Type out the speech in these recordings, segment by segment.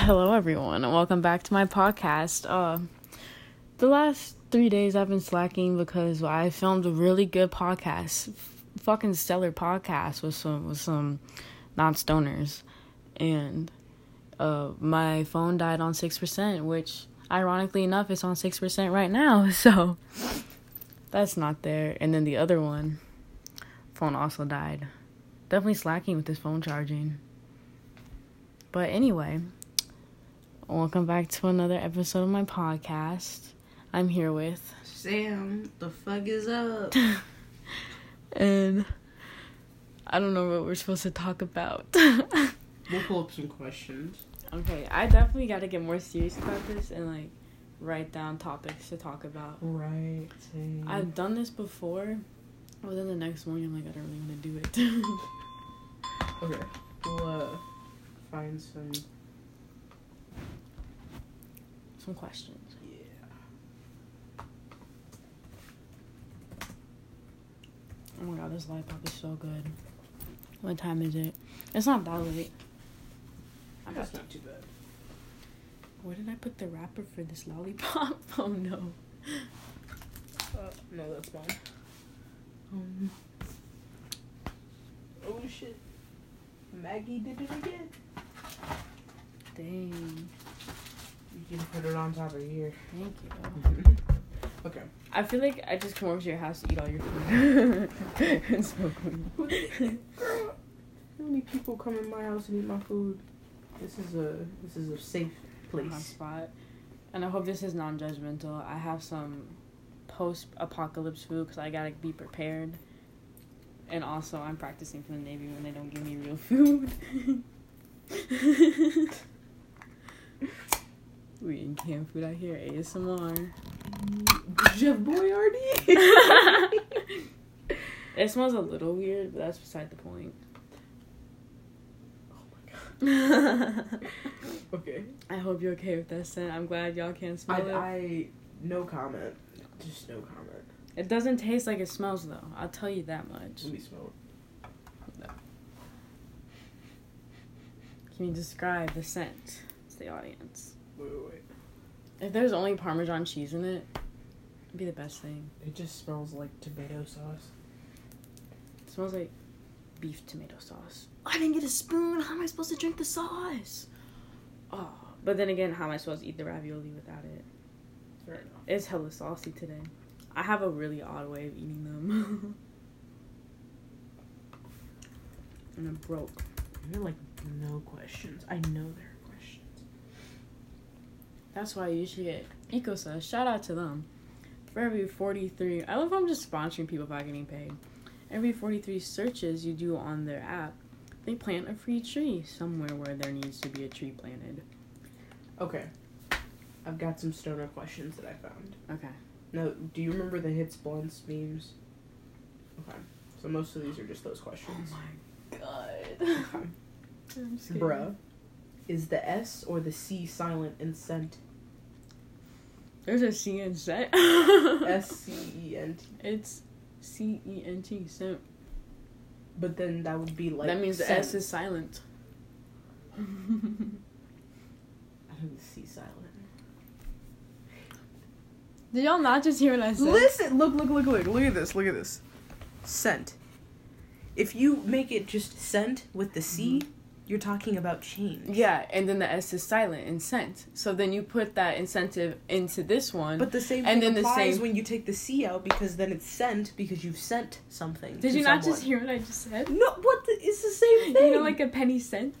Hello, everyone, and welcome back to my podcast. Uh, the last three days I've been slacking because I filmed a really good podcast, f- fucking stellar podcast with some with some non stoners, and uh, my phone died on six percent, which ironically enough is on six percent right now. So that's not there. And then the other one, phone also died. Definitely slacking with this phone charging. But anyway, welcome back to another episode of my podcast. I'm here with Sam, the fuck is up? and I don't know what we're supposed to talk about. we'll pull up some questions. okay, I definitely got to get more serious about this and like write down topics to talk about. Right. Same. I've done this before, but then the next morning I'm like I don't really want to do it. okay. We'll uh, find some. Some questions. Yeah. Oh my god, this lollipop is so good. What time is it? It's not that late. I That's not too bad. Where did I put the wrapper for this lollipop? Oh no. Uh, no, that's mine. Um. Oh shit. Maggie did it again. Dang. You can put it on top of here. Thank you. okay. I feel like I just come over to your house to eat all your food. it's so good. Girl, how many people come in my house and eat my food? This is a this is a safe Hot place. spot. And I hope this is non judgmental. I have some post apocalypse food because I gotta be prepared. And also, I'm practicing for the Navy when they don't give me real food. We eating canned food out here, ASMR. Chef Boyardee. it smells a little weird, but that's beside the point. Oh okay. I hope you're okay with that scent. I'm glad y'all can't I, smell it. I no comment. Just no comment. It doesn't taste like it smells though. I'll tell you that much. Let me smell it. No. Can you describe the scent to the audience? Wait, wait, wait. If there's only Parmesan cheese in it, it'd be the best thing. It just smells like tomato sauce. It smells like beef tomato sauce. I didn't get a spoon. How am I supposed to drink the sauce? Oh, but then again, how am I supposed to eat the ravioli without it? Fair enough. It's hella saucy today. I have a really odd way of eating them. and I'm broke. There are like no questions. I know questions. That's why you should get Ecosia. Shout out to them. For every 43, I love how I'm just sponsoring people by getting paid. Every 43 searches you do on their app, they plant a free tree somewhere where there needs to be a tree planted. Okay. I've got some stoner questions that I found. Okay. Now, do you remember the hits blunts memes? Okay. So most of these are just those questions. Oh my god. Okay. I'm scared. Bruh. Is the S or the C silent in scent? There's a C in set. S C E N T. It's C E N T. scent. But then that would be like. that means the. S is silent. I think the C silent. Did y'all not just hear what I said? Listen, look, look, look, look, look at this, look at this. Scent. If you make it just scent with the C, mm-hmm. You're talking about change. Yeah, and then the S is silent in scent. So then you put that incentive into this one. But the same And thing then the same- when you take the C out because then it's sent because you've sent something. Did you not just hear what I just said? No, what? The, it's the same thing. You know, like a penny cent?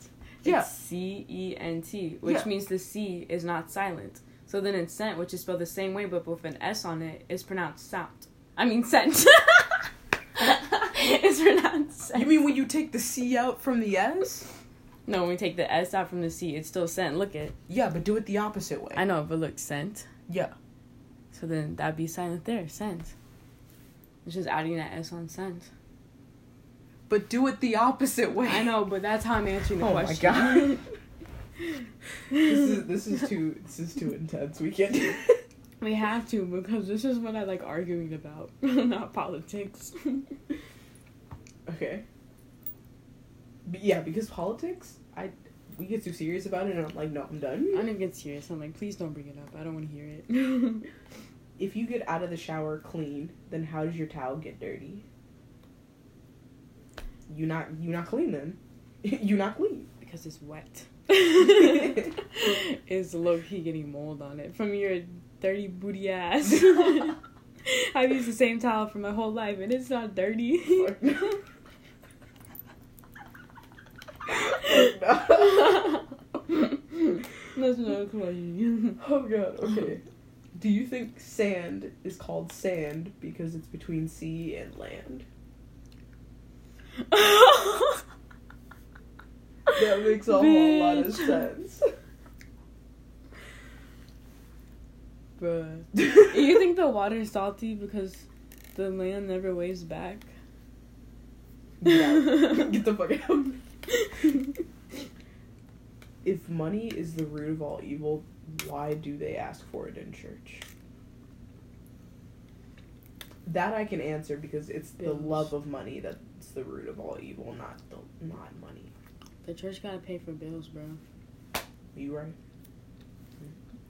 Yeah. It's C E N T, which Yeah. means the C is not silent. So then in scent, which is spelled the same way but with an S on it, is pronounced sound. I mean scent. it's pronounced. You mean when you take the C out from the S? No, when we take the S out from the C, it's still scent. Look it. Yeah, but do it the opposite way. I know, but look, scent. Yeah. So then that'd be silent there, scent. It's just adding that S on scent. But do it the opposite way. I know, but that's how I'm answering the question. Oh my. God. this is this is too this is too intense. We can't. do We have to because this is what I like arguing about, not politics. Okay. Yeah, because politics, I we get too serious about it, and I'm like, no, I'm done. I don't get serious. I'm like, please don't bring it up. I don't want to hear it. If you get out of the shower clean, then how does your towel get dirty? You not you not clean then. you not clean. because it's wet. it's low key getting mold on it from your dirty booty ass. I've used the same towel for my whole life and it's not dirty. Fuck no. Fuck no. That's not question. Oh god, okay. Do you think sand is called sand because it's between sea and land? That makes a whole lot of sense. Bruh. you think the water's salty because the land never waves back? Yeah. Get the fuck out. If money is the root of all evil, why do they ask for it in church? That I can answer because it's the love of money that's the root of all evil, not the not money. The church gotta pay for bills, bro. You right?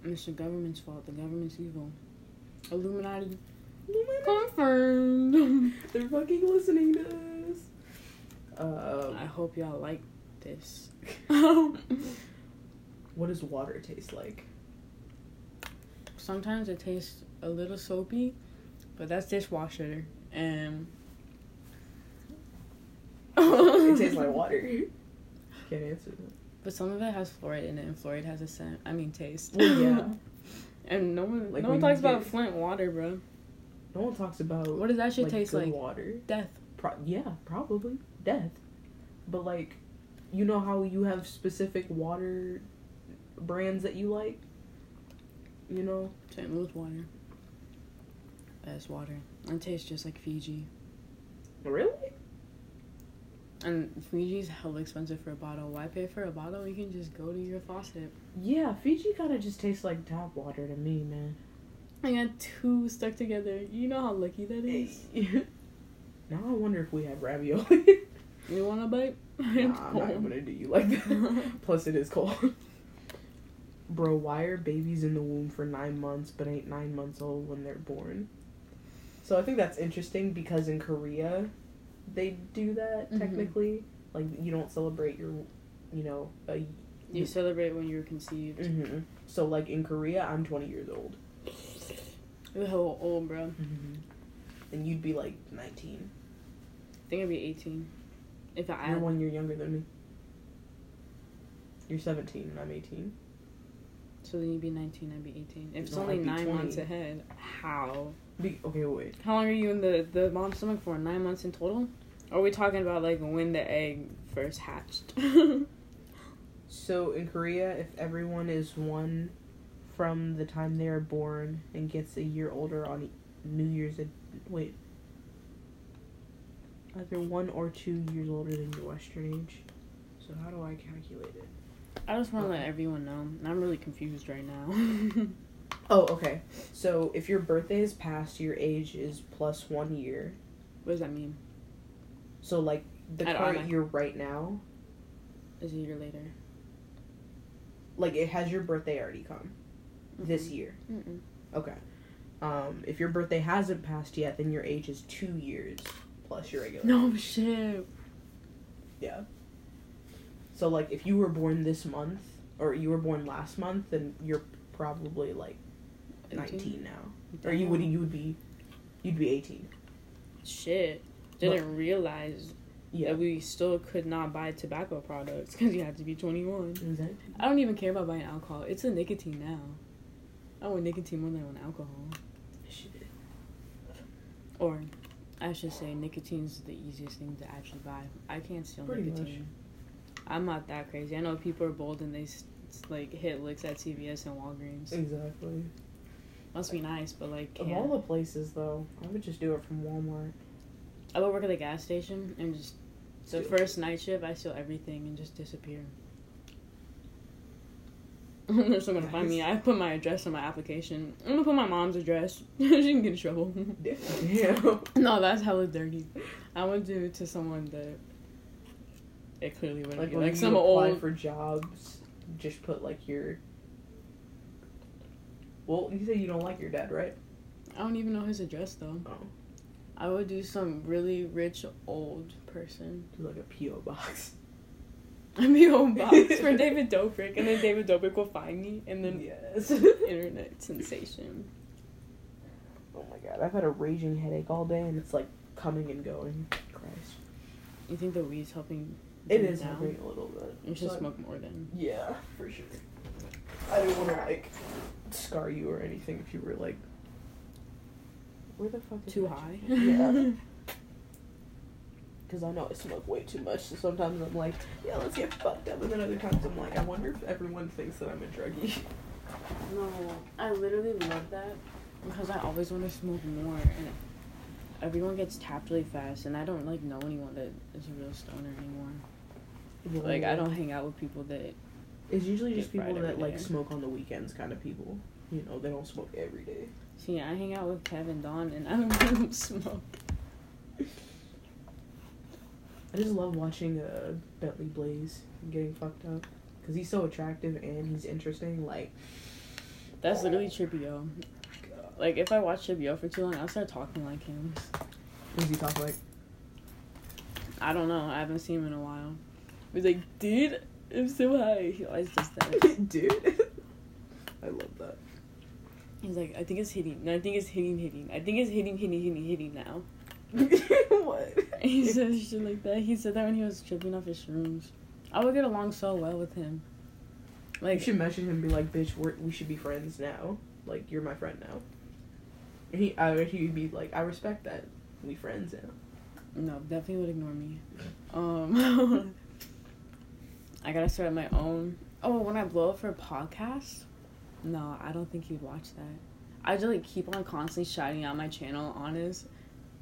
It's the government's fault. The government's evil. Illuminati Illuminati. confirmed. They're fucking listening to us. Uh, I hope y'all like this. what does water taste like? Sometimes it tastes a little soapy, but that's dishwasher. And It tastes like water. Can't answer that. But some of it has fluoride in it, and fluoride has a scent. I mean, taste. Well, yeah. and no one, Like no one talks about Flint water, bro. No one talks about What does that shit like, taste like? water. Death. Pro- yeah, probably death. But like, you know how you have specific water brands that you like. You know, St. Louis water. Best water. It tastes just like Fiji. really? And Fiji's hella expensive for a bottle. Why pay for a bottle? You can just go to your faucet. Yeah, Fiji kind of just tastes like tap water to me, man. I got two stuck together. You know how lucky that is. now I wonder if we have ravioli. You want a bite? nah, I'm not gonna do you like that. Plus, it is cold. Bro, why are babies in the womb for nine months but ain't nine months old when they're born? So I think that's interesting because in Korea, they do that Mhm. technically. Like you don't celebrate your, you know, a. You celebrate when you're conceived. hmm So like in Korea, I'm 20 years old, You're hella old, bro. and you'd be like 19. I think I'd be 18. If I You're one year younger than me. You're 17 and I'm 18. So then you'd be 19, I'd be 18. If it's No, only nine 20. months ahead, how? Be- okay, wait. How long are you in the, the mom's stomach for? Nine months in total? Or are we talking about like when the egg first hatched? So in Korea, if everyone is one from the time they are born and gets a year older on New Year's, wait, either one or two years older than your Western age. So how do I calculate it? I just want to let everyone know. I'm really confused right now. Oh, okay. So if your birthday is past, your age is plus one year. what does that mean? So like the current year right now, Is a year later? like it has your birthday already come this year. Mm-mm. Okay. Um, if your birthday hasn't passed yet, then your age is two years plus your regular. No age. shit. Yeah. So like, if you were born this month or you were born last month, then you're probably like 18? nineteen now, or you would you would be, you'd be eighteen. Shit. Didn't realize Yeah. that we still could not buy tobacco products because you had to be 21. Exactly. I don't even care about buying alcohol. It's a nicotine now. I want nicotine more than I want alcohol. Shit. Or, I should say, nicotine's the easiest thing to actually buy. I can't steal Pretty nicotine. I'm not that crazy. I know people are bold and they like hit licks at CVS and Walgreens. Exactly. Must be nice, but like, Of can't. all the places, though, I would just do it from Walmart. I would work at the gas station and just the Steal. first night shift, I steal everything and just disappear. They're still gonna find me. I put my address on my application. I'm gonna put my mom's address. she can get in trouble. No, that's hella dirty. I would do it to someone that it clearly wouldn't Like be when like you some apply old. for jobs, just put like your. Well, you say you don't like your dad, right? I don't even know his address though. Oh, I would do some really rich old person. do like a PO box. I mean, home box for David Dobrik, and then David Dobrik will find me, and then yes. internet sensation. oh my god, I've had a raging headache all day, and it's like coming and going. Christ. You think the weed's helping? It bring down? helping a little bit. You should smoke more then. Yeah, for sure. I didn't want to like scar you or anything if you were like. Where the fuck is Too high. Yeah. Because I know I smoke way too much, so sometimes I'm like, yeah, let's get fucked up, and then other times I'm like, I wonder if everyone thinks that I'm a druggie. No, I literally love that because I always want to smoke more, and everyone gets tapped really fast, and I don't like know anyone that is a real stoner anymore. Like I don't hang out with people that It's usually just people that like day. smoke on the weekends, kind of people. You know, they don't smoke every day. see. I hang out with Kevin Don, and I don't smoke. I just love watching uh, Bentley Blaze getting fucked up because he's so attractive and he's interesting. Like, That's literally Trippy Yo. Like if I watch Trippy Yo for too long, I'll start talking like him. what does he talk like? I don't know. I haven't seen him in a while. He's like, dude, I'm so high. He always does that. Dude, I love that. He's like, I think it's hitting. No, I think it's hitting, hitting. I think it's hitting, hitting, hitting, hitting now. what? He says shit like that. He said that when he was tripping off his shrooms. I would get along so well with him. Like, you should message him and be like, "Bitch, we're, we should be friends now. Like, you're my friend now." And he, I would he'd be like, "I respect that. We friends now." no, definitely would ignore me. Um, I gotta start my own. Oh, when I blow up for a podcast? No, I don't think he'd watch that. I just like keep on constantly shouting out my channel on his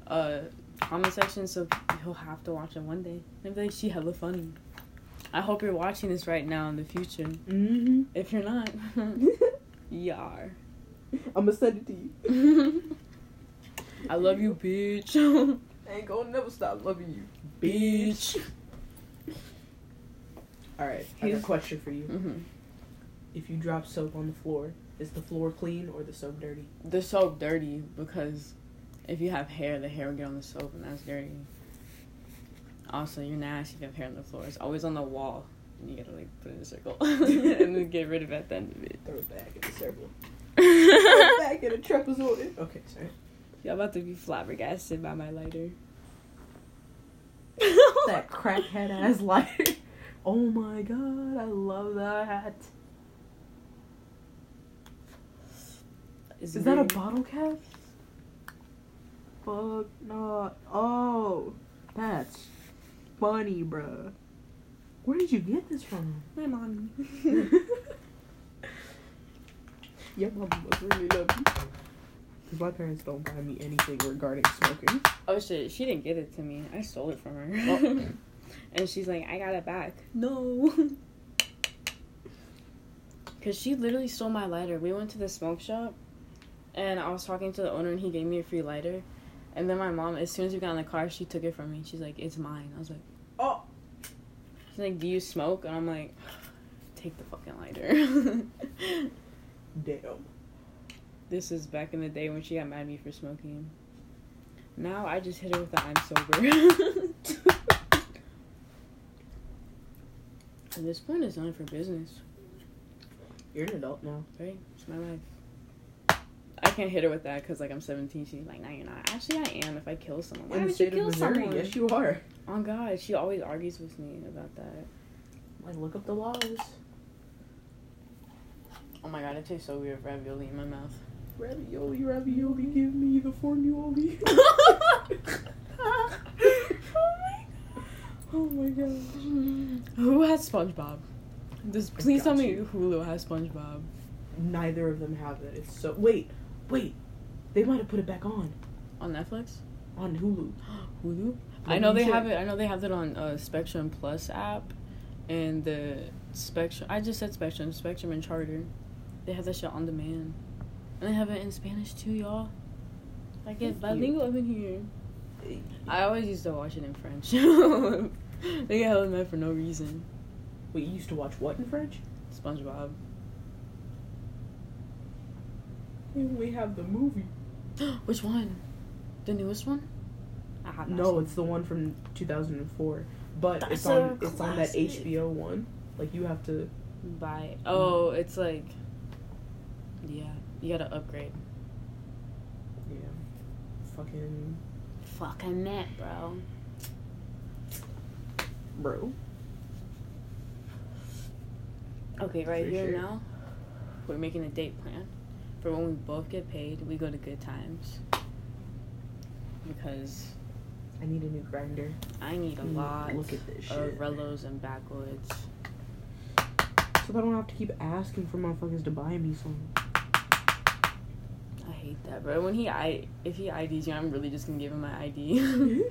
uh comment section, so he'll have to watch it one day. And be like, she hella funny. I hope you're watching this right now in the future. Mm-hmm. If you're not, yar. I'm gonna send it to you. I love you, bitch. I ain't gonna never stop loving you, bitch. All right, I got a question for you. hmm If you drop soap on the floor, is the floor clean or the soap dirty? The soap dirty because if you have hair, the hair will get on the soap and that's dirty. Also, you're nasty if you have hair on the floor. It's always on the wall. And you gotta like put it in a circle and then get rid of it at the end of it. Throw it back in a circle. Throw it back in a trapezoid. Okay, sorry. Y'all about to be flabbergasted by my lighter. that crackhead ass lighter. Oh my god, I love that. Is, Is that a bottle cap? Fuck not. Oh, that's funny, bruh. Where did you get this from? My mommy. Your mom must really love you. Because my parents don't buy me anything regarding smoking. oh shit, she didn't get it to me. I stole it from her. Oh. And she's like, I got it back. No. Cause she literally stole my lighter. We went to the smoke shop, and I was talking to the owner, and he gave me a free lighter. And then my mom, as soon as we got in the car, she took it from me. She's like, "It's mine." I was like, Oh. She's like, "Do you smoke?" And I'm like, "Take the fucking lighter." Damn. this is back in the day when she got mad at me for smoking. Now I just hit her with the "I'm sober." At this point, it's none for business, You're an adult now. right? It's my life. I can't hit her with that because like I'm 17. She's like, "No, you're not." Actually, I am. If I kill someone, why In the would you state kill of Missouri, someone? yes, you are. Oh God, she always argues with me about that. Like, look up the laws. Oh my God, it tastes so weird ravioli in my mouth. Ravioli, ravioli, give me the fornioli. oh my god. Who has SpongeBob? This, please tell got me you. Hulu has SpongeBob. Neither of them have it. It's so. Wait, wait. They might have put it back on On Netflix? on Hulu. Hulu? I know me they have it. I know they have it on uh, Spectrum Plus app, and the Spectrum. I just said Spectrum, Spectrum and Charter. They have that shit on demand, and they have it in Spanish too, y'all. I get Thank you. bilingual in here. I always used to watch it in French. they get hella mad for no reason. Wait, you used to watch what in French? SpongeBob. We have the movie. Which one? The newest one? I have not No, seen it's the one from 2004. But That's it's on it's on that. HBO one. Like you have to. Buy. Oh, it's like. Yeah, you gotta upgrade. yeah. Fucking Fucking net, bro. bro. Okay, right For here sure. now, we're making a date plan. For when we both get paid, we go to Good Times. Because I need a new grinder. I need a Mm, lot Look at this of shit. Rellos and backwoods. So that I don't have to keep asking for motherfuckers to buy me some. Hate that, bro. When he I if he IDs you, I'm really just gonna give him my ID.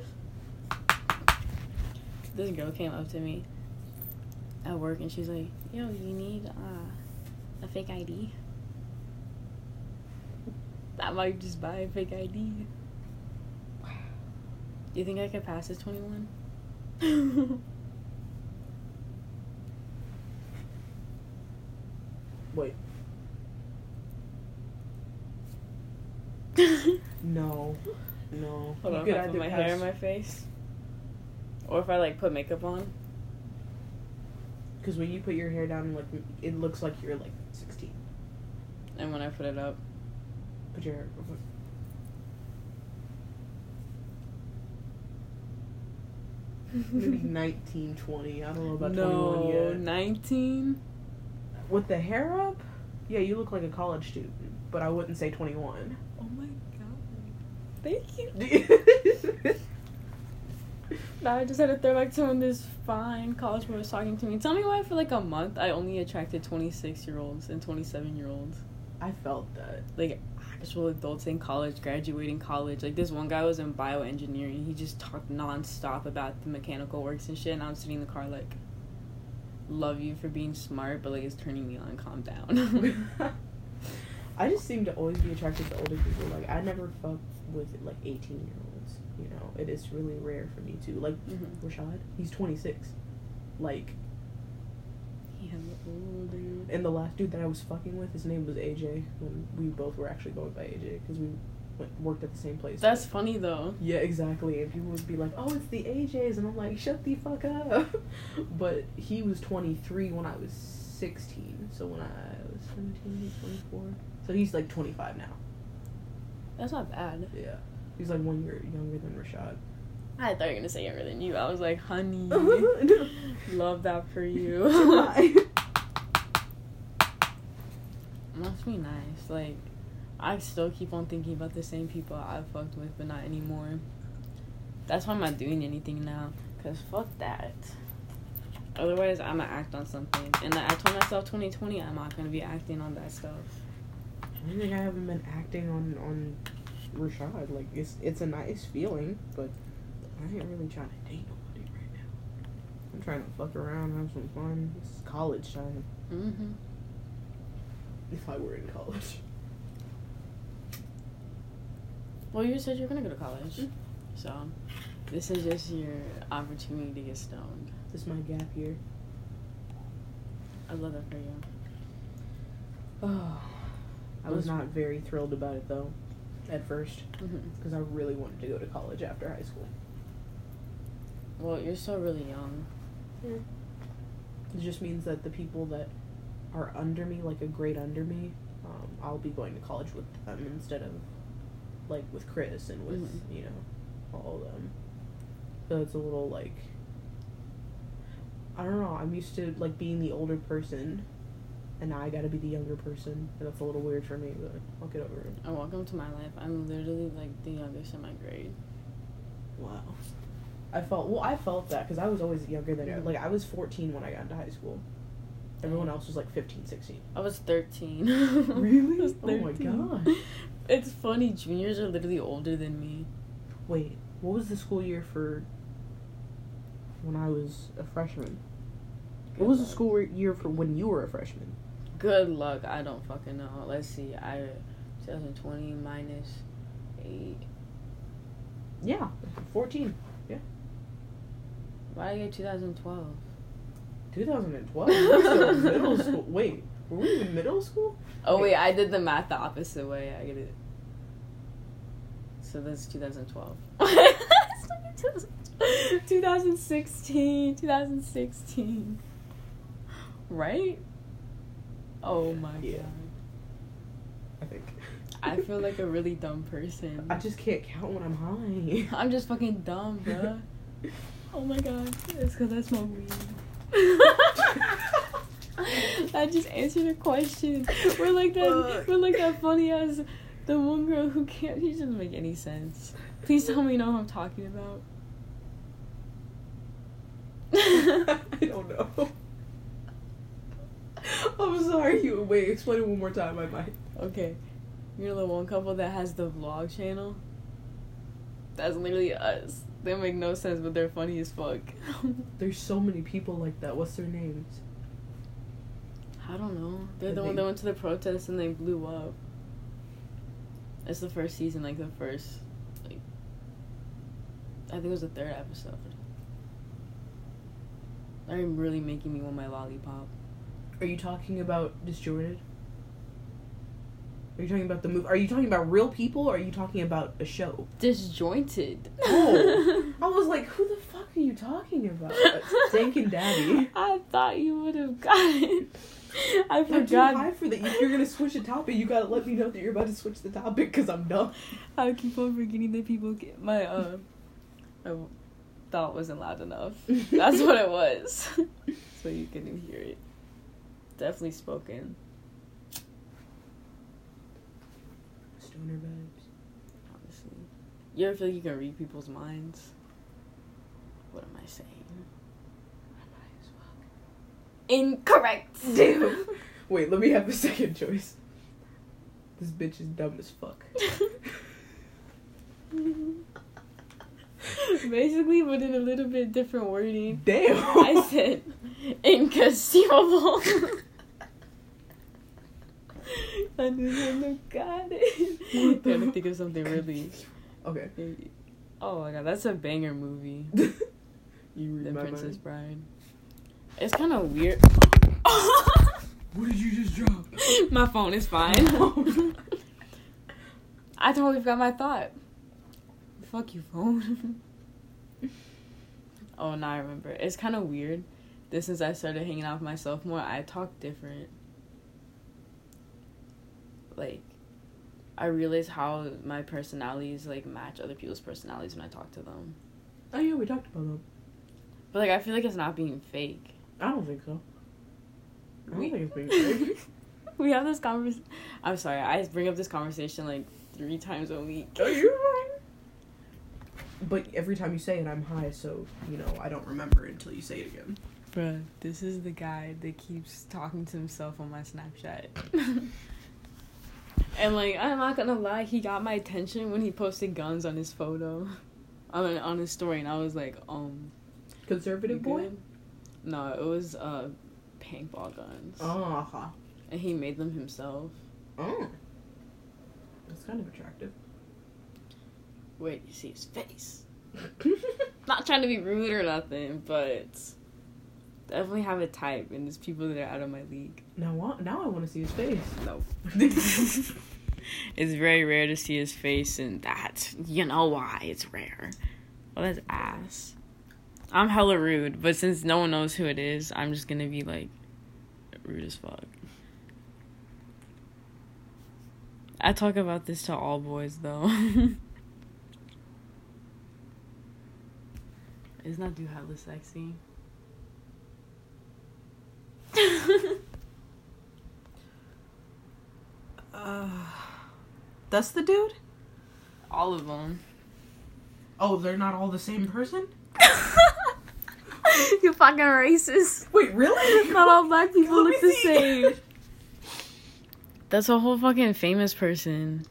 this girl came up to me at work and she's like, "Yo, you need uh, a fake ID?" I might just buy a fake ID. Wow. Do you think I could pass as 21? Wait, no, no. Hold You could I put my hair in my face, or if I like put makeup on. Because when you put your hair down, like it looks like you're like 16. And when I put it up, Put your hair. Maybe 19, 20. I don't know about no, 21 yet. 19. With the hair up, yeah, you look like a college student, but I wouldn't say 21. Thank you. Now I just had to throw back to when this fine college boy was talking to me. Tell me why for like a month I only attracted 26 year olds and 27 year olds. I felt that. Like actual adults in college, graduating college. Like this one guy was in bioengineering. He just talked nonstop about the mechanical works and shit. And I'm sitting in the car like, love you for being smart, but like it's turning me on. Calm down. I just seem to always be attracted to older people. Like I never fucked with like 18 year olds. You know, it is really rare for me to. Like Mhm. Rashad, he's 26. Like, He has an older. and the last dude that I was fucking with, his name was AJ. When we both were actually going by AJ because we went, worked at the same place. That's funny though. Yeah, exactly. And people would be like, "Oh, it's the AJs," and I'm like, "Shut the fuck up." but he was 23 when I was 16. So when I was 17, he was 24. So he's like 25 now. That's not bad. Yeah, he's like one year younger than Rashad. I thought you were gonna say younger than you. I was like, honey, love that for you. Must be nice. Like, I still keep on thinking about the same people I fucked with, but not anymore. That's why I'm not doing anything now. Cause fuck that. Otherwise, I'm gonna act on something. And I told myself 2020, I'm not gonna be acting on that stuff. I think I haven't been acting on on Rashad. Like it's it's a nice feeling, but I ain't really trying to date nobody right now. I'm trying to fuck around, have some fun. It's college time. Mm-hmm. If I were in college. Well, you said you're gonna go to college, Mm. so this is just your opportunity to get stoned. This is my gap year. I love that for you. Oh, I was not very thrilled about it though, at first, because I really wanted to go to college after high school. Well, you're still really young. It just means that the people that are under me, like a grade under me, um, I'll be going to college with them instead of like with Chris and with Mhm. you know all of them. So it's a little like I don't know. I'm used to like being the older person, and now I got to be the younger person, and that's a little weird for me, but I'll get over it. And welcome to my life. I'm literally like the youngest in my grade. Wow. I felt well. I felt that because I was always younger than Yeah. like I was 14 when I got into high school. Everyone else was like 15, 16. I was 13. Really? I was Oh my God. It's funny. Juniors are literally older than me. Wait, what was the school year for when I was a freshman? What was the school year for when you were a freshman? Good luck. I don't fucking know. Let's see. I 2020 minus eight. Yeah, 14. Yeah. Why did I get 2012? 2012. We were still in middle school. Wait, were we in middle school? Oh wait, I did the math the opposite way. I get it. So that's 2012. 2016, 2016. Right? Oh, oh my Yeah. god. I think. I feel like a really dumb person. I just can't count when I'm high. I'm just fucking dumb, bruh. Oh my god. It's because I smoke weed. I just answered a question. We're like that. Fuck. We're like that funny ass. The one girl who can't. She doesn't make any sense. Please tell me you know who I'm talking about. I don't know. I'm sorry. You wait. Explain it one more time. I might. okay, you know the one couple that has the vlog channel. That's literally us. They make no sense, but they're funny as fuck. There's so many people like that. What's their names? I don't know. They're the one that went to the protest and they blew up. It's the first season, like the first, like, I think it was the third episode. They're really making me want my lollipop. Are you talking about Disjointed? Are you talking about the movie? Are you talking about real people? or Are you talking about a show? Disjointed. Oh. I was like, who the fuck are you talking about? Dank and Dabby. I thought you would have gotten. it. I I'm too forgot. high for that. If you're gonna switch a topic, you gotta let me know that you're about to switch the topic because I'm dumb. I keep on forgetting that people get my uh, my thought wasn't loud enough. That's what it was. so you couldn't hear it. Definitely spoken. Stoner vibes. honestly. You ever feel like you can read people's minds? What am I saying? Incorrect. Damn. Wait, let me have the second choice. This bitch is dumb as fuck. Basically, but in a little bit different wording. Damn. I said inconceivable. I just got it. to think of something really. Okay. Oh my god, that's a banger movie. you read The Princess. Bride. It's kind of weird. What did you just drop? my phone is fine. I totally forgot my thought. Fuck you, phone. oh, now I remember. It's kind of weird This since I started hanging out with myself more, I talk different. Like, I realize how my personalities like match other people's personalities when I talk to them. Oh yeah, we talked about that. But like, I feel like it's not being fake. I don't think so. I don't We- think it's being fake. We have this conversation. I'm sorry, I bring up this conversation like three times a week. Oh, you're right. But every time you say it, I'm high, so you know I don't remember until you say it again. Bruh, this is the guy that keeps talking to himself on my Snapchat. and like, I'm not gonna lie, he got my attention when he posted guns on his photo, on on his story, and I was like, um, Conservative boy. No, it was uh, paintball guns, Oh, uh-huh. and he made them himself. oh, that's kind of attractive. Wait, you see his face? Not trying to be rude or nothing, but definitely have a type, and there's people that are out of my league. now, wa- now I want to see his face. No. it's very rare to see his face, and that you know why it's rare. Well, that's ass. I'm hella rude, but since no one knows who it is, I'm just gonna be like rude as fuck. I talk about this to all boys though. Isn't that dude hella sexy? Uh, that's the dude. all of them. Oh, they're not all the same person. you fucking racist. Wait, really? Not all black people Let look the see. same. That's a whole fucking famous person.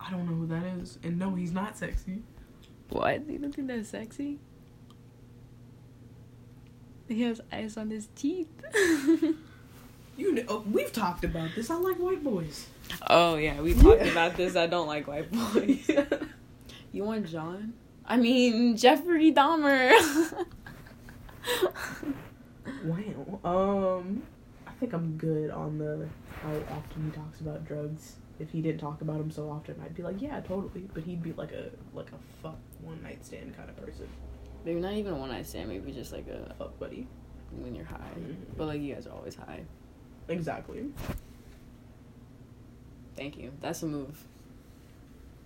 I don't know who that is, and no, he's not sexy. What? You don't think that's sexy? He has ice on his teeth. You know, oh, we've talked about this. I like white boys. oh yeah, we talked Yeah. about this. I don't like white boys. You want John? I mean Jeffrey Dahmer. wow. Um, I think I'm good on the how often he talks about drugs. If he didn't talk about them so often, I'd be like, yeah, totally. But he'd be like a like a fuck one night stand kind of person. Maybe not even a one night stand. Maybe just like a Fuck buddy. when you're high. Mhm. But like you guys are always high. Exactly. Thank you. That's a move.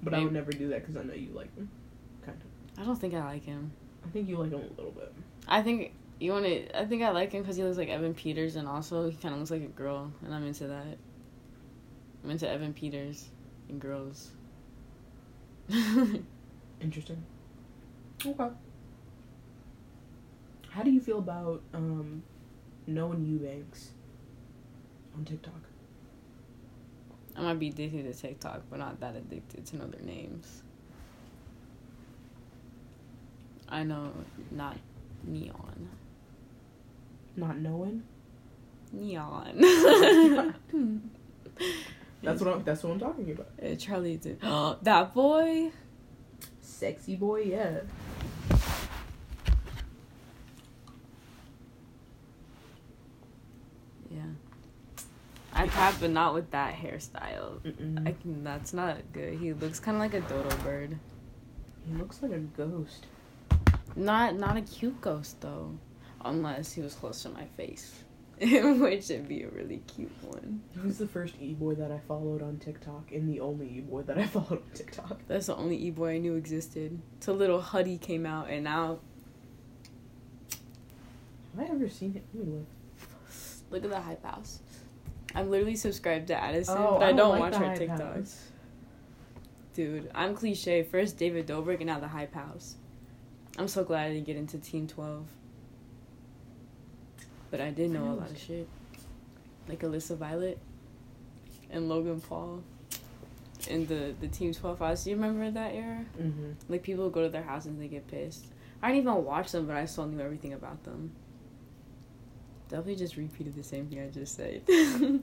But I would never do that because I know you like him. Kind of. I don't think I like him. I think you like him a little bit. I think you want to. I think I like him because he looks like Evan Peters, and also he kind of looks like a girl, and I'm into that. I'm into Evan Peters and girls. Interesting. Okay. How do you feel about um, Noen Eubanks on TikTok? I might be addicted to TikTok, but not that addicted to know their names. I know not neon. Not knowing. Neon. That's what I'm, that's what I'm talking about. Uh, Charlie did. that boy. Sexy boy. Yeah. I but not with that hairstyle. I can, that's not good. He looks kind of like a dodo bird. he looks like a ghost. Not not a cute ghost though, unless he was close to my face, which would be a really cute one. He was the first e boy that I followed on TikTok, and the only e boy that I followed on TikTok. That's the only e boy I knew existed. Till little Huddy came out, and now Have I ever seen it? Let me look. look at the hype house. I'm literally subscribed to Addison, Oh, but I I don't, don't like watch her TikToks. House. Dude, I'm cliche. First David Dobrik, and now the hype house. I'm so glad I didn't get into Team 12. But I did know a lot of shit. Like Alissa Violet and Logan Paul. And the, the Team 12 house. Do you remember that era? Mm-hmm. Like people go to their house and they get pissed. I didn't even watch them, but I still knew everything about them. Definitely just repeated the same thing I just said.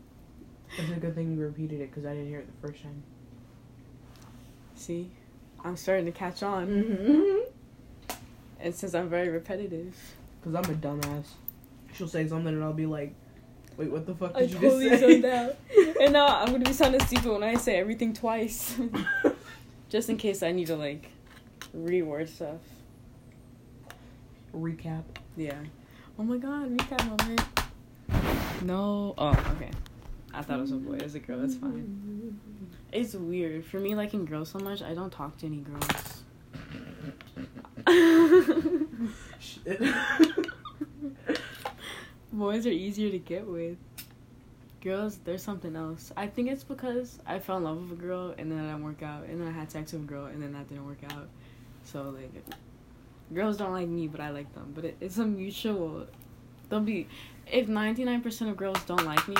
It's a good thing you repeated it because I didn't hear it the first time. See? I'm starting to catch on. Mm-hmm. And since I'm very repetitive. Because I'm a dumbass. She'll say something and I'll be like, wait, what the fuck I did you totally just say? out. And now I'm gonna be sounding stupid when I say everything twice. Just in case I need to like reword stuff. Recap. Yeah. Oh my god, recap moment. No. Oh, okay. I thought it was a boy. It was a girl. That's fine. It's weird for me liking girls so much. I don't talk to any girls. Shit. Boys are easier to get with. Girls, there's something else. I think it's because I fell in love with a girl and then that didn't work out, and then I had sex with a girl and then that didn't work out. So like, girls don't like me, but I like them. But it, it's a mutual. They'll be. If 99% of girls don't like me,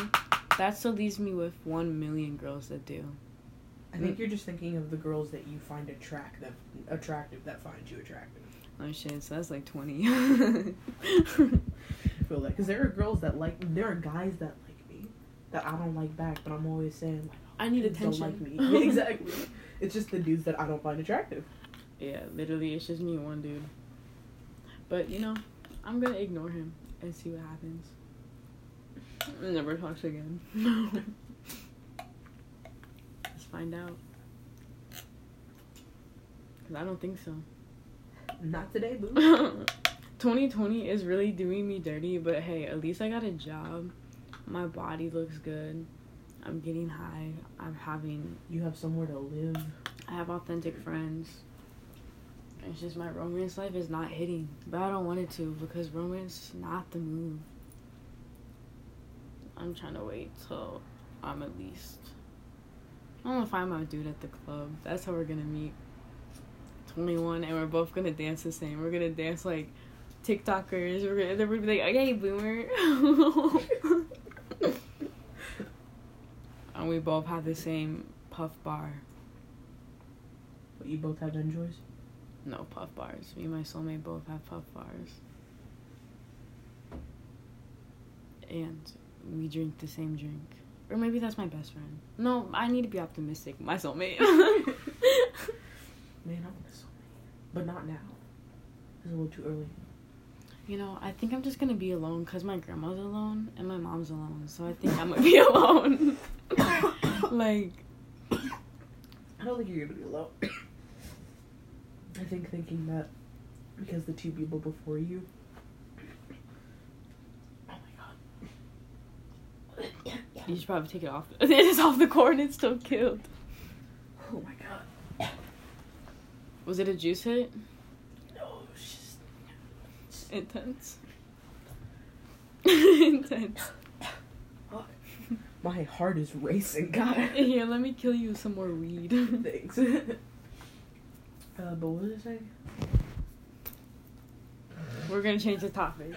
that still leaves me with one million girls that do. I think you're just thinking of the girls that you find attract that attractive that find you attractive. Oh shit, so that's like 20. I feel that because there are girls that like there are guys that like me that I don't like back, but I'm always saying like I need dudes attention. Don't like me. Exactly. It's just the dudes that I don't find attractive. Yeah, literally, it's just me and one dude. But you know, I'm gonna ignore him and see what happens. Never talks again. Let's find out. Cause I don't think so. Not today, boo. 2020 is really doing me dirty, but hey, at least I got a job. My body looks good. I'm getting high. I'm having You have somewhere to live. I have authentic friends. It's just my romance life is not hitting. But I don't want it to because romance is not the move. I'm trying to wait till I'm at least. I'm gonna find my dude at the club. That's how we're gonna meet. 21 and we're both gonna dance the same. We're gonna dance like TikTokers. We're gonna, they're gonna be like, okay, boomer. and we both have the same puff bar. But you both have enjoys. No puff bars. Me and my soulmate both have puff bars. And we drink the same drink. Or maybe that's my best friend. No, I need to be optimistic. My soulmate. Man, I want a soulmate, but not now. It's a little too early. you know, I think I'm just gonna be alone because my grandma's alone and my mom's alone. So I think I'm gonna be alone. like, I don't think you're gonna be alone. I think thinking that because the two people before you. Oh my god. you should probably take it off. It is off the cord. It's still killed. Oh my god. Was it a juice hit? No, it's just. Intense. Intense. My heart is racing, God. Here, let me kill you with some more weed. Thanks. uh, but what was I saying? We're gonna change the topic.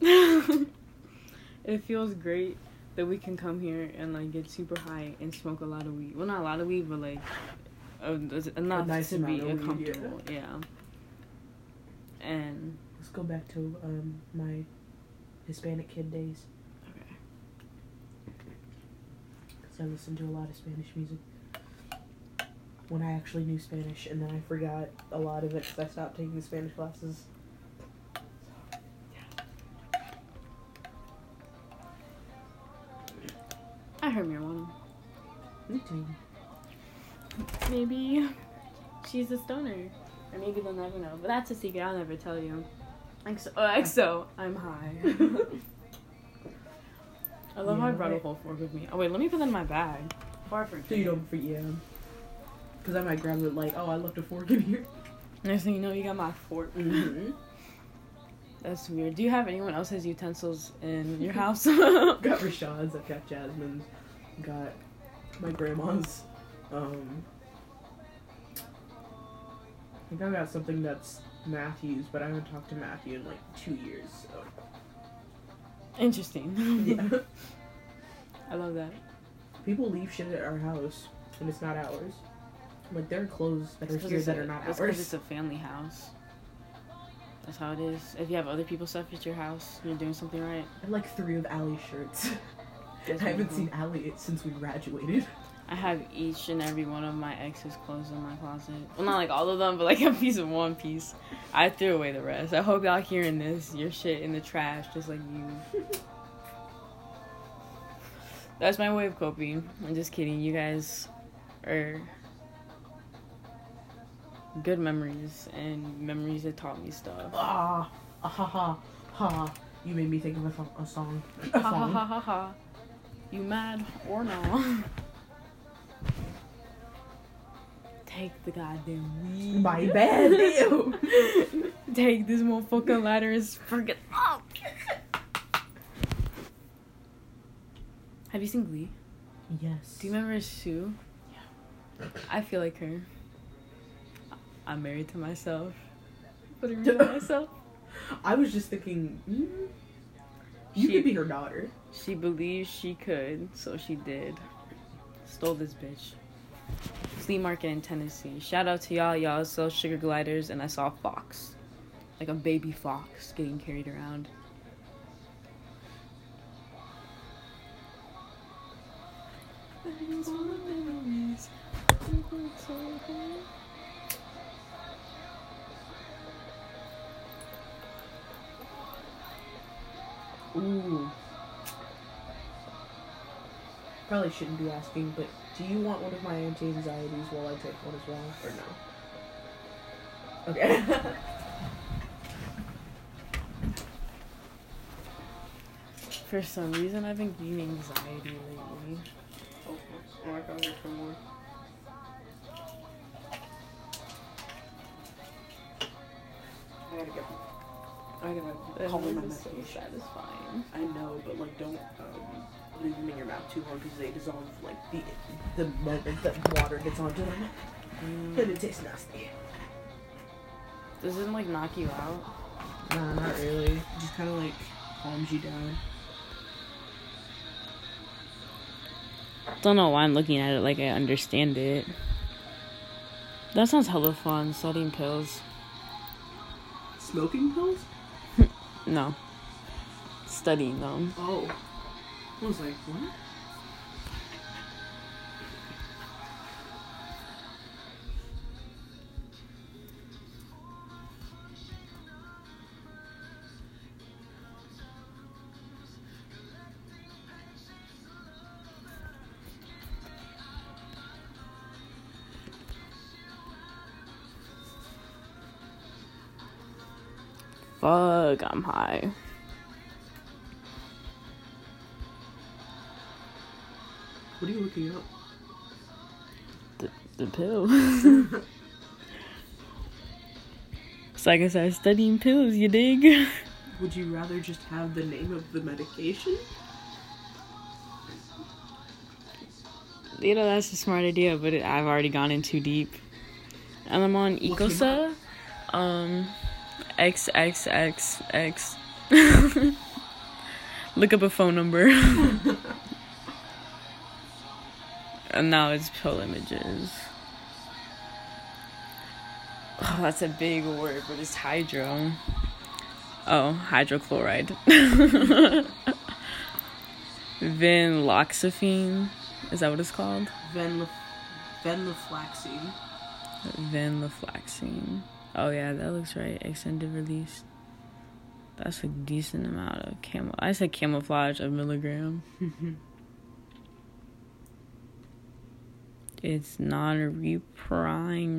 it feels great that we can come here and like get super high and smoke a lot of weed. Well, not a lot of weed, but like uh, enough nice to be weed, comfortable. Yeah. And Let's go back to um my Hispanic kid days. okay, Because I listened to a lot of Spanish music. When I actually knew Spanish, and then I forgot a lot of it because I stopped taking the Spanish classes. I heard Marijuana. Me too. Maybe she's a stoner, or maybe they'll never know. But that's a secret. I'll never tell you. XO, oh, uh, XO I'm high. I love how I brought a whole fork with me. Oh wait, let me put that in my bag. Far for So you don't for yeah. Because I might grab it like, oh, I left a fork in here. Next thing you know, you got my fork. Mm-hmm. That's weird. Do you have anyone else's utensils in your house? got Rashad's, I've got Jasmine's, got my grandma's. Um, I think I got something that's Matthew's, but I haven't talked to Matthew in like two years. So Interesting. yeah, I love that. people leave shit at our house and it's not ours. Like there are clothes that are here that a- are not that's ours. it's a family house. That's how it is. If you have other people's stuff at your house, you're doing something right. I have like three of Allie's shirts. I haven't seen Allie since we graduated. I have each and every one of my ex's clothes in my closet. Well, not like all of them, but like a piece of one piece. I threw away the rest. I hope y'all hearing this. Your shit in the trash, just like you. That's my way of coping. I'm just kidding. You guys are good memories and memories that taught me stuff. Ah, ah ha ha ha. You made me think of a, song- a song. A Ha ha song. ha ha ha. You mad or no? Take the goddamn weed. My bad. Ew. Take this motherfucking ladder and forget. Oh. Have you seen Glee? Yes. Do you remember Sue? Yeah. I feel like her. I'm married to myself. Me on myself. I was just thinking, mm, you She- could be her daughter. She believed she could, so she did. Stole this bitch. Flea market in Tennessee. Shout out to y'all. Y'all sell sugar gliders, and I saw a fox. Like a baby fox getting carried around. Probably shouldn't be asking, but do you want one of my anti-anxieties while I take one as well, or no? Okay. For some reason, I've been getting anxiety lately. oh, oh, I gotta get more. I gotta get. I gotta call my medication. satisfying. I know, but like, don't um, leave them in your mouth too long because they dissolve like the the moment that water gets onto them, and Mm. it tastes nasty. Does it like knock you out? Nah, not really. It just kind of like calms you down. Don't know why I'm looking at it like I understand it. That sounds hella fun, studying pills. Smoking pills? No. Studying them. Oh. I was like, what? Fuck, I'm high. You up? The, the pill. it's like I started studying pills, you dig? Would you rather just have the name of the medication? You know, that's a smart idea, but it, I've already gone in too deep. And I'm on Ecosia. Um, XXXX. Look up a phone number. and now it's pill images. Oh, that's a big word, but it's hydro. Oh, hydrochloride. Venlafaxine. Is that what it's called? Venlaf- venlafaxine. Venlafaxine. Oh yeah, that looks right. Extended release. That's a decent amount of camo. I said camouflage of milligram. It's non-reprime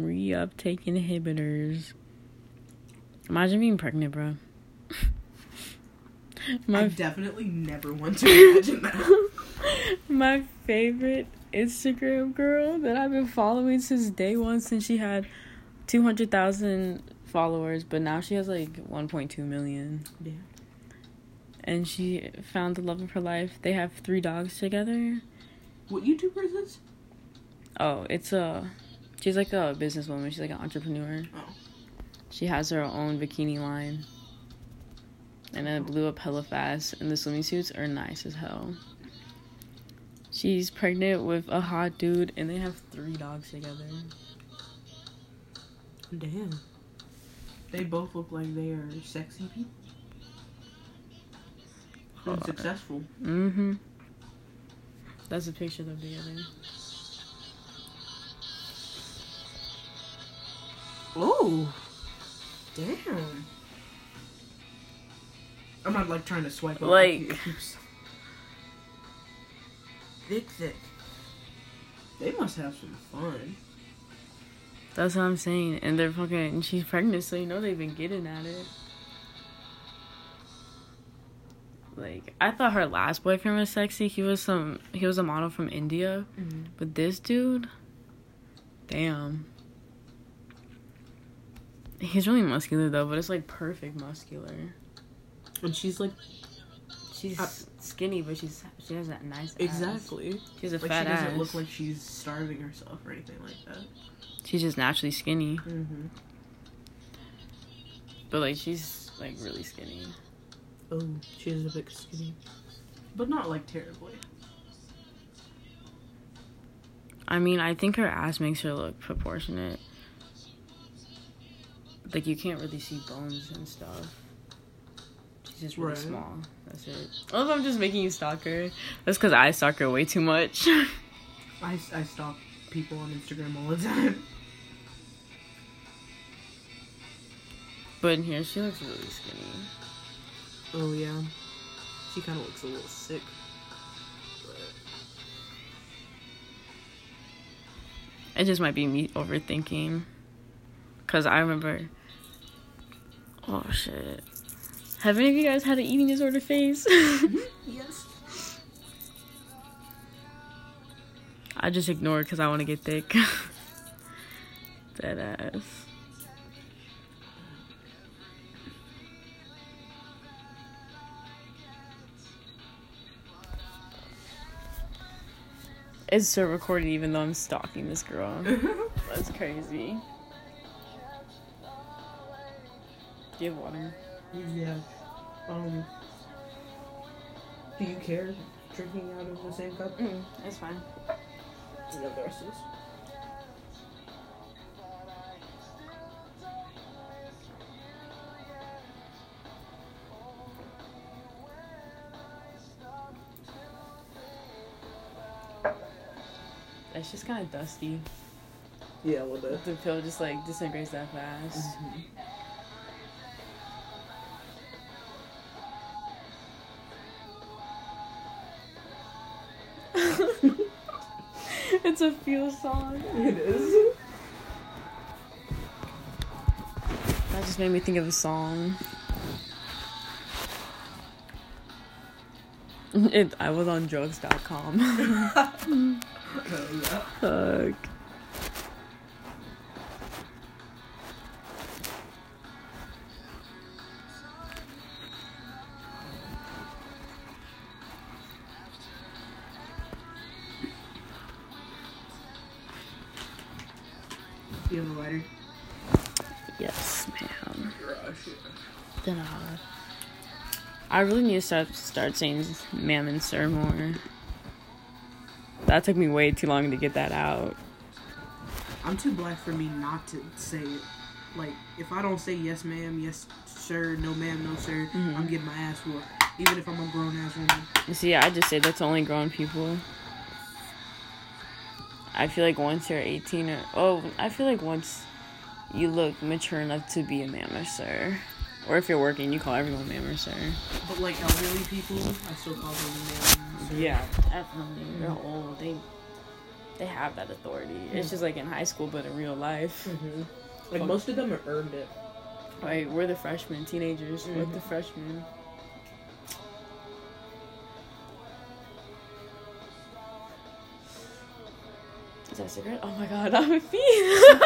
reuptake inhibitors. Imagine being pregnant, bro. I My definitely never want to imagine that. my favorite Instagram girl that I've been following since day one, since she had two hundred thousand followers, but now she has like one point two million. Yeah. And she found the love of her life. They have three dogs together. What YouTuber is this? Oh, it's a. She's like a businesswoman. She's like an entrepreneur. Oh. She has her own bikini line. And then it blew up hella fast, and the swimming suits are nice as hell. She's pregnant with a hot dude, and they have three dogs together. Damn. They both look like they are sexy people. And successful. Mm-hmm. That's a picture of together. Oh. Damn. I'm not like trying to swipe up. Like- It Thick, thick. They must have some fun. That's what I'm saying. And they're fucking. And she's pregnant, so you know they've been getting at it. Like I thought her last boyfriend was sexy. He was some. He was a model from India. Mm-hmm. But this dude, damn. He's really muscular though, but it's like perfect muscular. And she's like, She's skinny, but she's she has that nice. ass. exactly. She has a Like fat she doesn't look like she's starving herself or anything like that. she's just naturally skinny, Mm-hmm. but like she's like really skinny. Oh, she is a bit skinny. But not like terribly. I mean, I think her ass makes her look proportionate. Like you can't really see bones and stuff. She's just really Right. small. That's it. Oh, if I'm just making you stalk her. That's because I stalk her way too much. I, I stalk people on Instagram all the time. but in here, she looks really skinny. Oh yeah. She kind of looks a little sick. It just might be me overthinking. Cause I remember. Oh shit! Have any of you guys had an eating disorder phase? Mm-hmm. Yes. I just ignore it because I want to get thick. Dead ass. It's still recorded even though I'm stalking this girl. That's crazy. Do you have water? yeah. Um. Do you care drinking out of the same cup? Mm, it's fine. Do you have the rest of this. It's just kind of dusty. Yeah, a little bit. The pill just like disintegrates that fast. it's a feel song. It is. That just made me think of a song. It, I was on drugs.com. Fuck. uh, yeah. uh, I really need to start start saying ma'am and sir more. That took me way too long to get that out. I'm too black for me not to say it. Like, if I don't say yes, ma'am, yes, sir, no, ma'am, no, sir, Mhm. I'm getting my ass whooped. Even if I'm a grown ass woman. You see, I just say that's only grown people. I feel like once you're 18 or oh, I feel like once you look mature enough to be a ma'am or sir, or if you're working, you call everyone ma'am or sir. But like elderly people, I still call them ma'am. sir. definitely. They're old. They they have that authority. It's just like in high school, but in real life. Mhm. Like most of them have earned it. Like we're the freshmen, teenagers. We're Mhm. the freshmen. Is that a cigarette? Oh my god, I'm a fiend. I'm a fiend.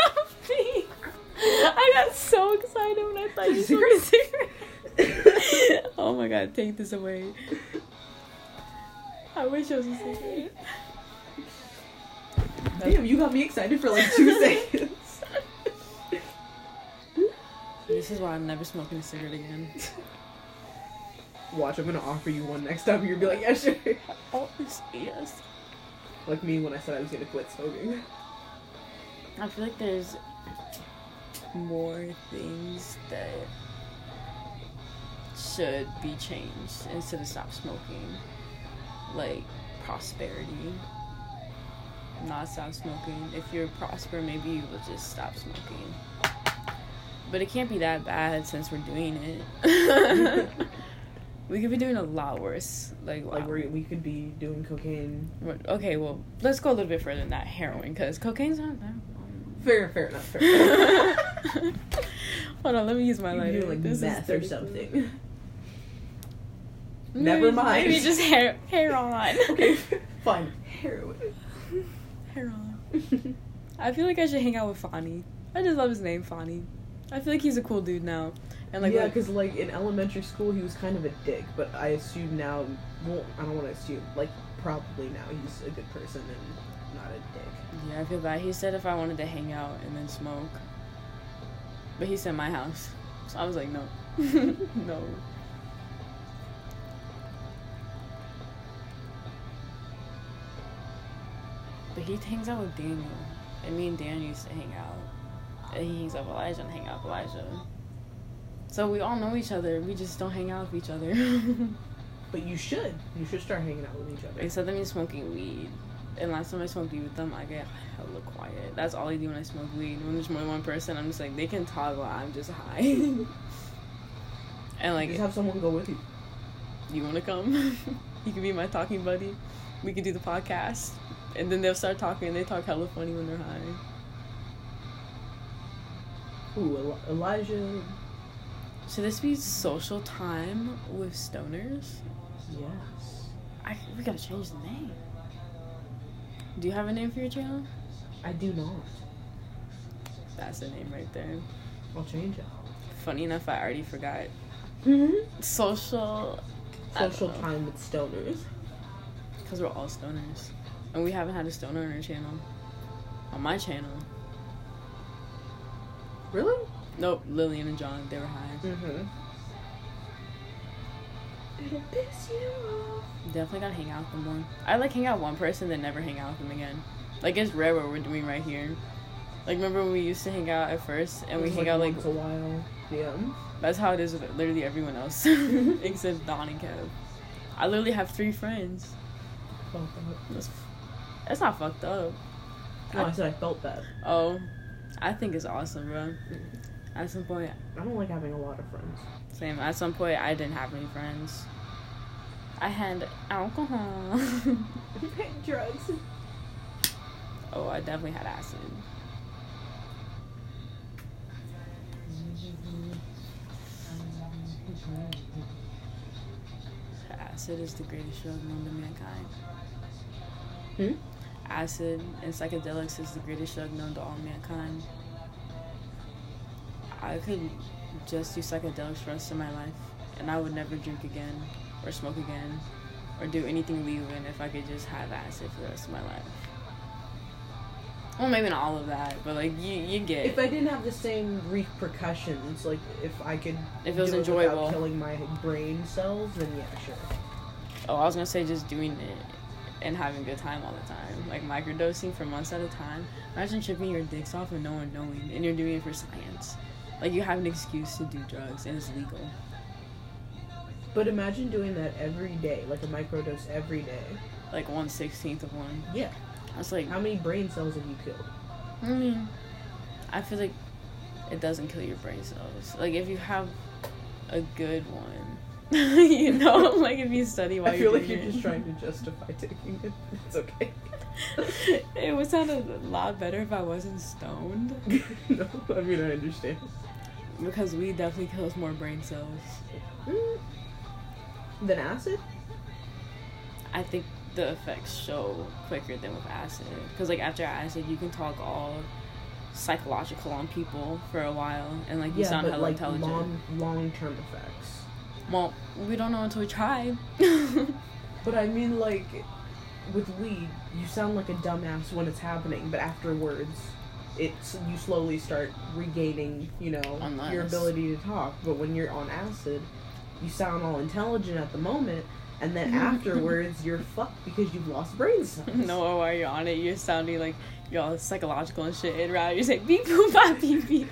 I got so excited when I thought you smoked a cigarette. oh my god, take this away. I wish I was a cigarette. Damn, you got me excited for like two seconds. This is why I'm never smoking a cigarette again. Watch, I'm gonna offer you one next time. You'll be like, yeah, sure. Oh, yes, yes. Like me when I said I was gonna quit smoking. I feel like there's more things that should be changed instead of stop smoking. Like prosperity. Not stop smoking. If you're prosper, maybe you will just stop smoking. But it can't be that bad since we're doing it. we could be doing a lot worse. Like, Like wow. we could be doing cocaine. Okay, well, let's go a little bit further than that. Heroin, because cocaine's not that. Um, fair, fair enough. Fair enough. Hold on, let me use my You lighter. do like This is meth or 30 something. Maybe- Never mind. Maybe just hair, hair on. okay, fine. Heroin. hair on. I feel like I should hang out with Fani. I just love his name, Fani. I feel like he's a cool dude now. And like, yeah, what- because like in elementary school he was kind of a dick, but I assume now. Well, I don't want to assume. Like probably now he's a good person and not a dick. yeah, I feel bad. He said if I wanted to hang out and then smoke, but he said my house, so I was like, no, no. But he hangs out with Daniel, and me and Dan used to hang out. And he hangs out with Elijah and hang out with Elijah. So we all know each other. We just don't hang out with each other. But you should. You should start hanging out with each other. Except them smoking weed. And last time I smoked weed with them, I get hella quiet. That's all I do when I smoke weed. When there's more than one person, I'm just like, they can talk while I'm just high. and like, just have someone go with you. you want to come? you can be my talking buddy. We can do the podcast. And then they'll start talking and they talk hella funny when they're high. Ooh, Elijah. Should this be social time with stoners? Yes. I, we gotta change the name. Do you have a name for your channel? I do not. That's the name right there. I'll change it. Funny enough, I already forgot. Mm-hmm. Social. Social time with stoners. Because we're all stoners. And we haven't had a stoner on our channel. On my channel. Really? Nope, Lillian and John, they were high. Mm-hmm. Definitely gotta hang out with them more. I like hang out with one person, then never hang out with them again. Like it's rare what we're doing right here. Like remember when we used to hang out at first and we Just, hang out like once a while. Yeah. that's how it is with literally everyone else. Except Don and Kev. I literally have three friends. That's, that's not fucked up. No, I said I felt that. Oh, I think it's awesome, bro. At some point, I don't like having a lot of friends. Same. At some point, I didn't have any friends. I had alcohol. Drugs. oh, I definitely had acid. Acid is the greatest drug known to mankind. Hmm? Acid and psychedelics is the greatest drug known to all mankind. I could just do psychedelics for the rest of my life, and I would never drink again, or smoke again, or do anything legal again if I could just have acid for the rest of my life. Well, maybe not all of that, but like you, you get. If I didn't have the same repercussions, like if I could, If it was enjoyable. without killing my brain cells, then yeah, sure. Oh, I was gonna say just doing it and having a good time all the time, like microdosing for months at a time. Imagine tripping your dicks off and no one knowing, and you're doing it for science. Like you have an excuse to do drugs and it's legal. But imagine doing that every day, like a microdose every day. Like one sixteenth of one. Yeah. That's like How many brain cells have you killed? I mean, I feel like it doesn't kill your brain cells. Like if you have a good one, you know, like if you study while I you're feel like you're it. just trying to justify taking it. It's okay. it would sound a lot better if I wasn't stoned. no, I mean I understand. Because weed definitely kills more brain cells. Mm. Then acid? I think the effects show quicker than with acid. Because like after acid, you can talk all psychological on people for a while, and like you yeah, sound but hella like intelligent. long long term effects. Well, we don't know until we try. But I mean like with weed, you sound like a dumbass when it's happening, but afterwards it's you slowly start regaining, you know, your ability to talk. But when you're on acid, you sound all intelligent at the moment and then afterwards you're fucked because you've lost brain cells. no, while you're on it, you're sounding like you're all psychological and shit. And rather you say beep boop bop beep beep,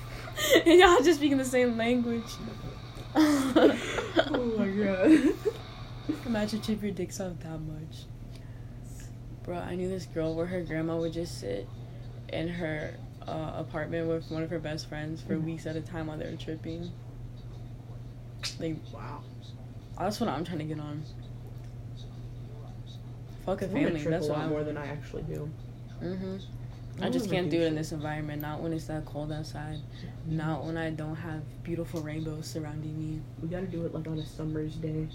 and y'all just speaking the same language. oh my god. Imagine chip your dicks off that much. Bro, I knew this girl where her grandma would just sit in her uh, apartment with one of her best friends for Mhm. weeks at a time while they were tripping. Like, Wow. that's what I'm trying to get on. Fuck a I wanna family, trip that's a why. lot more than I actually do. hmm I just oh, can't do it in this environment. Not when it's that cold outside. Not when I don't have beautiful rainbows surrounding me. We gotta do it like on a summer's day.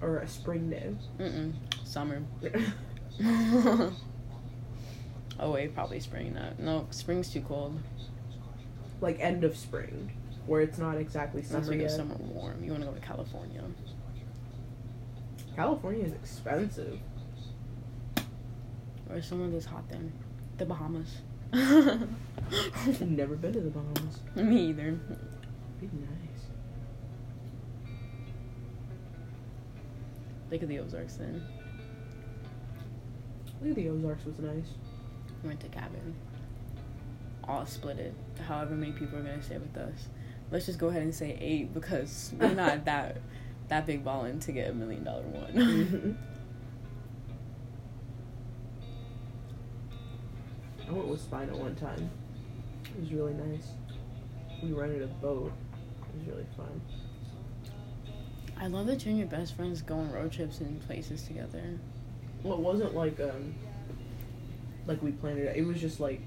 Or a spring day. Mm-mm. Summer. oh wait, probably spring. No, no, spring's too cold. like end of spring. Where it's not exactly summer we get yet. somewhere warm, you want to go to California. California is expensive. Or somewhere that's hot then. The Bahamas. I've never been to the Bahamas. Me either. Be nice. Look at the Ozarks then. Look at the Ozarks was nice. We went to cabin. All split it. However many people are gonna stay with us. Let's just go ahead and say eight because we're not that that big balling to get a million dollar one. Mm-hmm. I went with Spino one time. It was really nice. We rented a boat. It was really fun. I love that you and your best friends go on road trips and places together. Well, it wasn't like um like we planned it. It was just like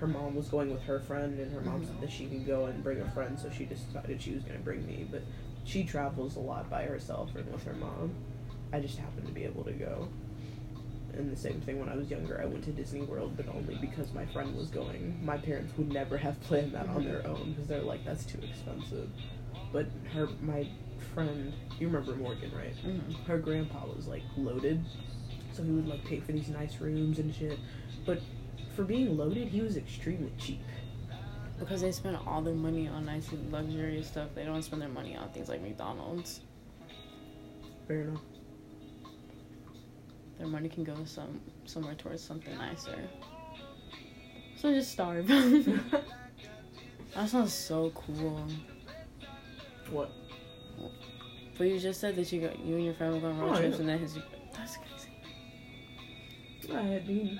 her mom was going with her friend, and her mom Mhm. said that she could go and bring a friend, so she decided she was gonna bring me. But she travels a lot by herself and with her mom. I just happened to be able to go. And the same thing when I was younger, I went to Disney World, but only because my friend was going. My parents would never have planned that on their own because they're like, that's too expensive. But her, my friend, you remember Morgan, right? hmm her grandpa was like loaded, so he would like pay for these nice rooms and shit. But for being loaded, he was extremely cheap. Because they spend all their money on nice luxurious stuff. They don't spend their money on things like McDonald's. Fair enough. Their money can go some somewhere towards something nicer. So just starve. that sounds so cool. what? But you just said that you got you and your friend were going on road Oh, trips yeah. and his that's crazy. I had he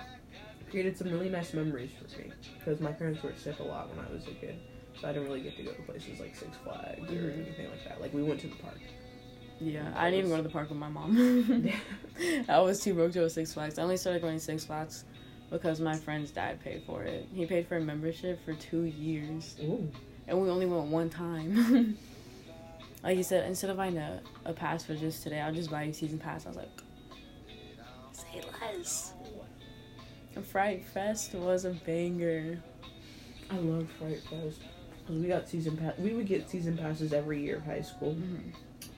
created some really nice memories for me because my parents were sick a lot when I was a kid, so I didn't really get to go to places like Six Flags or Mhm. anything like that. Like we went to the park. Yeah, I didn't even go to the park with my mom. I was too broke to go to Six Flags. I only started going to Six Flags because my friend's dad paid for it. He paid for a membership for two years, Ooh. and we only went one time. Like you said, instead of buying a, a pass for just today, I'll just buy a season pass. I was like, say less. And Fright Fest was a banger. I love Fright Fest because we got season pass. We would get season passes every year of high school, Mhm.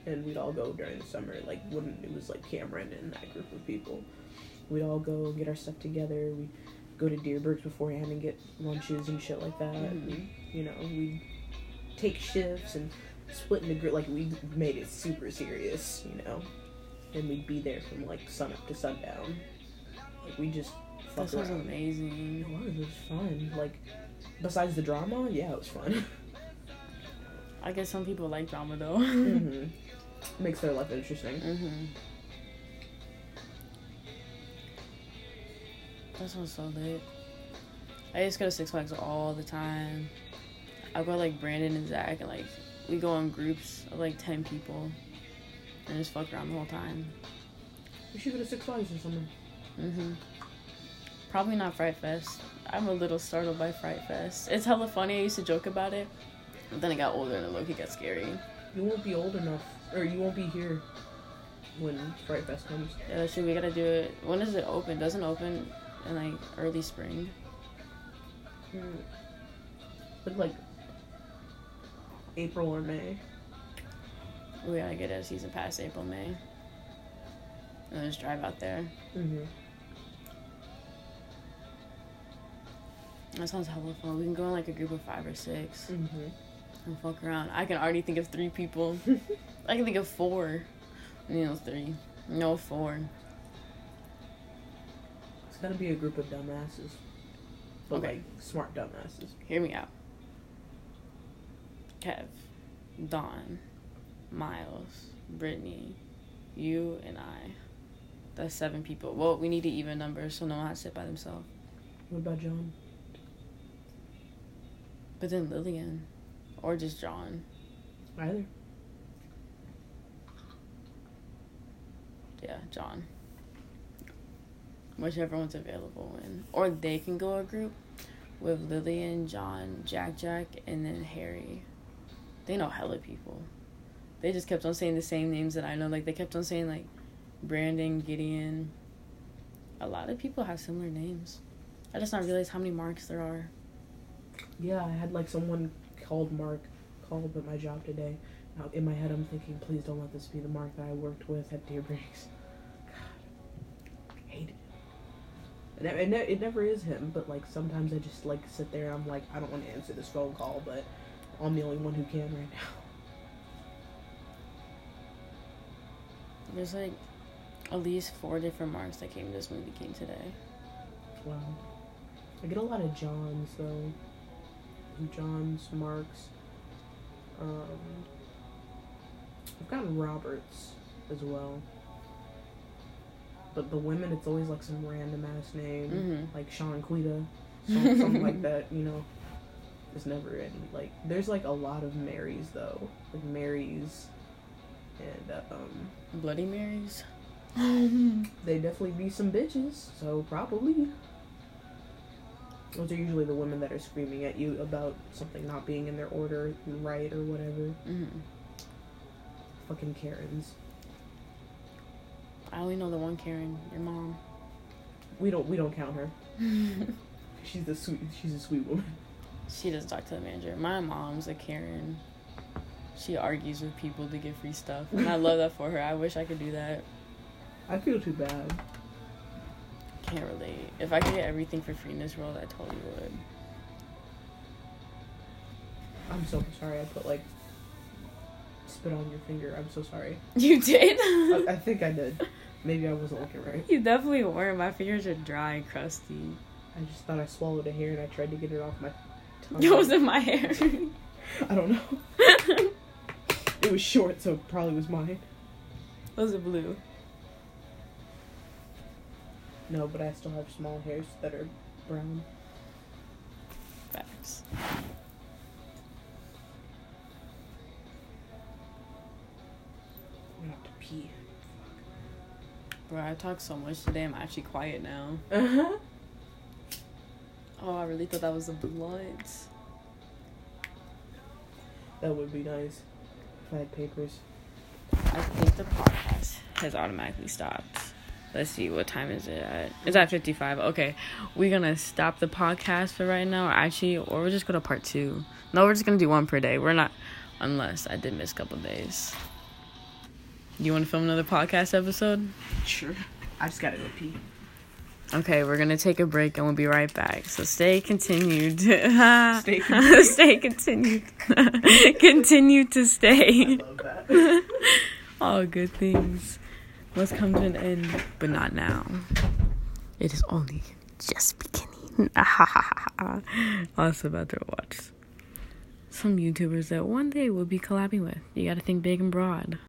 And we'd all go during the summer. Like when it was like Cameron and that group of people, we'd all go and get our stuff together. We go to Dierbergs beforehand and get lunches and shit like that. Mhm. And, you know, we take shifts and split into group. Like we made it super serious, you know, and we'd be there from like sun up to sundown. Like we just That fuck sounds around. amazing. It was. It was fun. Like, besides the drama, yeah, it was fun. I guess some people like drama though. hmm Makes their life interesting. Mm-hmm. That sounds so lit. I just go to Six Flags all the time. I go like Brandon and Zach, and like we go in groups of like ten people, and just fuck around the whole time. We should go to Six Flags or something. Mm-hmm. Probably not Fright Fest. I'm a little startled by Fright Fest. It's hella funny. I used to joke about it, but then I got older and it got scary. You won't be old enough, or you won't be here when Fright Fest comes. Yeah, we gotta do it. When does it open? Doesn't open in like early spring. Mm. Look like April or May. We gotta get a season pass April, May. And then just drive out there. Mm-hmm. That sounds hella fun. We can go in like a group of five or six Mm-hmm. And fuck around. I can already think of three people. I can think of four. You know, three. No, four. It's gotta be a group of dumbasses. But Okay. like smart dumbasses. Hear me out. Kev, Dawn, Miles, Brittany, you, and I. That's seven people. Well, we need an even number so no one has to sit by themselves. What about John? But then Lillian, or just John. Either. Yeah, John. Whichever one's available in. Or they can go a group with Lillian, John, Jack Jack, and then Harry. They know hella people. They just kept on saying the same names that I know. Like they kept on saying like Brandon, Gideon. A lot of people have similar names. I just not realize how many marks there are. Yeah, I had like someone called Mark called at my job today. Now in my head, I'm thinking, please don't let this be the Mark that I worked with at Dierbergs. God, I hate it. And it, it, ne- it never is him, but like sometimes I just like sit there. and I'm like, I don't want to answer this phone call, but I'm the only one who can right now. There's like at least four different marks that came to this movie came today. Wow. I get a lot of Johns though. Johns, Marks. Um, I've gotten Roberts as well. But the women, it's always like some random ass name, Mm-hmm. like Sean Quita, some, something like that. You know, there's never any like. There's like a lot of Marys though, like Marys, and uh, um, Bloody Marys. they definitely be some bitches. So probably. Those are usually the women that are screaming at you about something not being in their order right or whatever. Mm-hmm. Fucking Karens. I only know the one Karen, your mom. We don't we don't count her. She's the sweet she's a sweet woman. She doesn't talk to the manager. My mom's a Karen. She argues with people to get free stuff. And I love that for her. I wish I could do that. I feel too bad. Can't relate. If I could get everything for free in this world, I totally would. I'm so sorry I put like spit on your finger. I'm so sorry. You did? I, I think I did. Maybe I wasn't looking right. you definitely were. My fingers are dry and crusty. I just thought I swallowed a hair and I tried to get it off my tongue. It was in my hair. I don't know. It was short, so it probably was mine. was it blue? No, but I still have small hairs that are brown. Facts. I have to pee. Bro, I talked so much today. I'm actually quiet now. Uh huh. Oh, I really thought that was a blunt. That would be nice. If I had papers. I think the podcast has automatically stopped. Let's see, what time is it at? It's at 55. Okay, we're gonna stop the podcast for right now, actually, or we're just gonna part two. No, we're just gonna do one per day. We're not, unless I did miss a couple days. You wanna film another podcast episode? Sure. I just gotta go pee. Okay, we're gonna take a break and we'll be right back. So stay continued. stay continued. stay continued. Continue to stay. love that. All good things must come to an end, but not now. It is only just beginning. also about to watch some YouTubers that one day we'll be collabing with. You gotta think big and broad.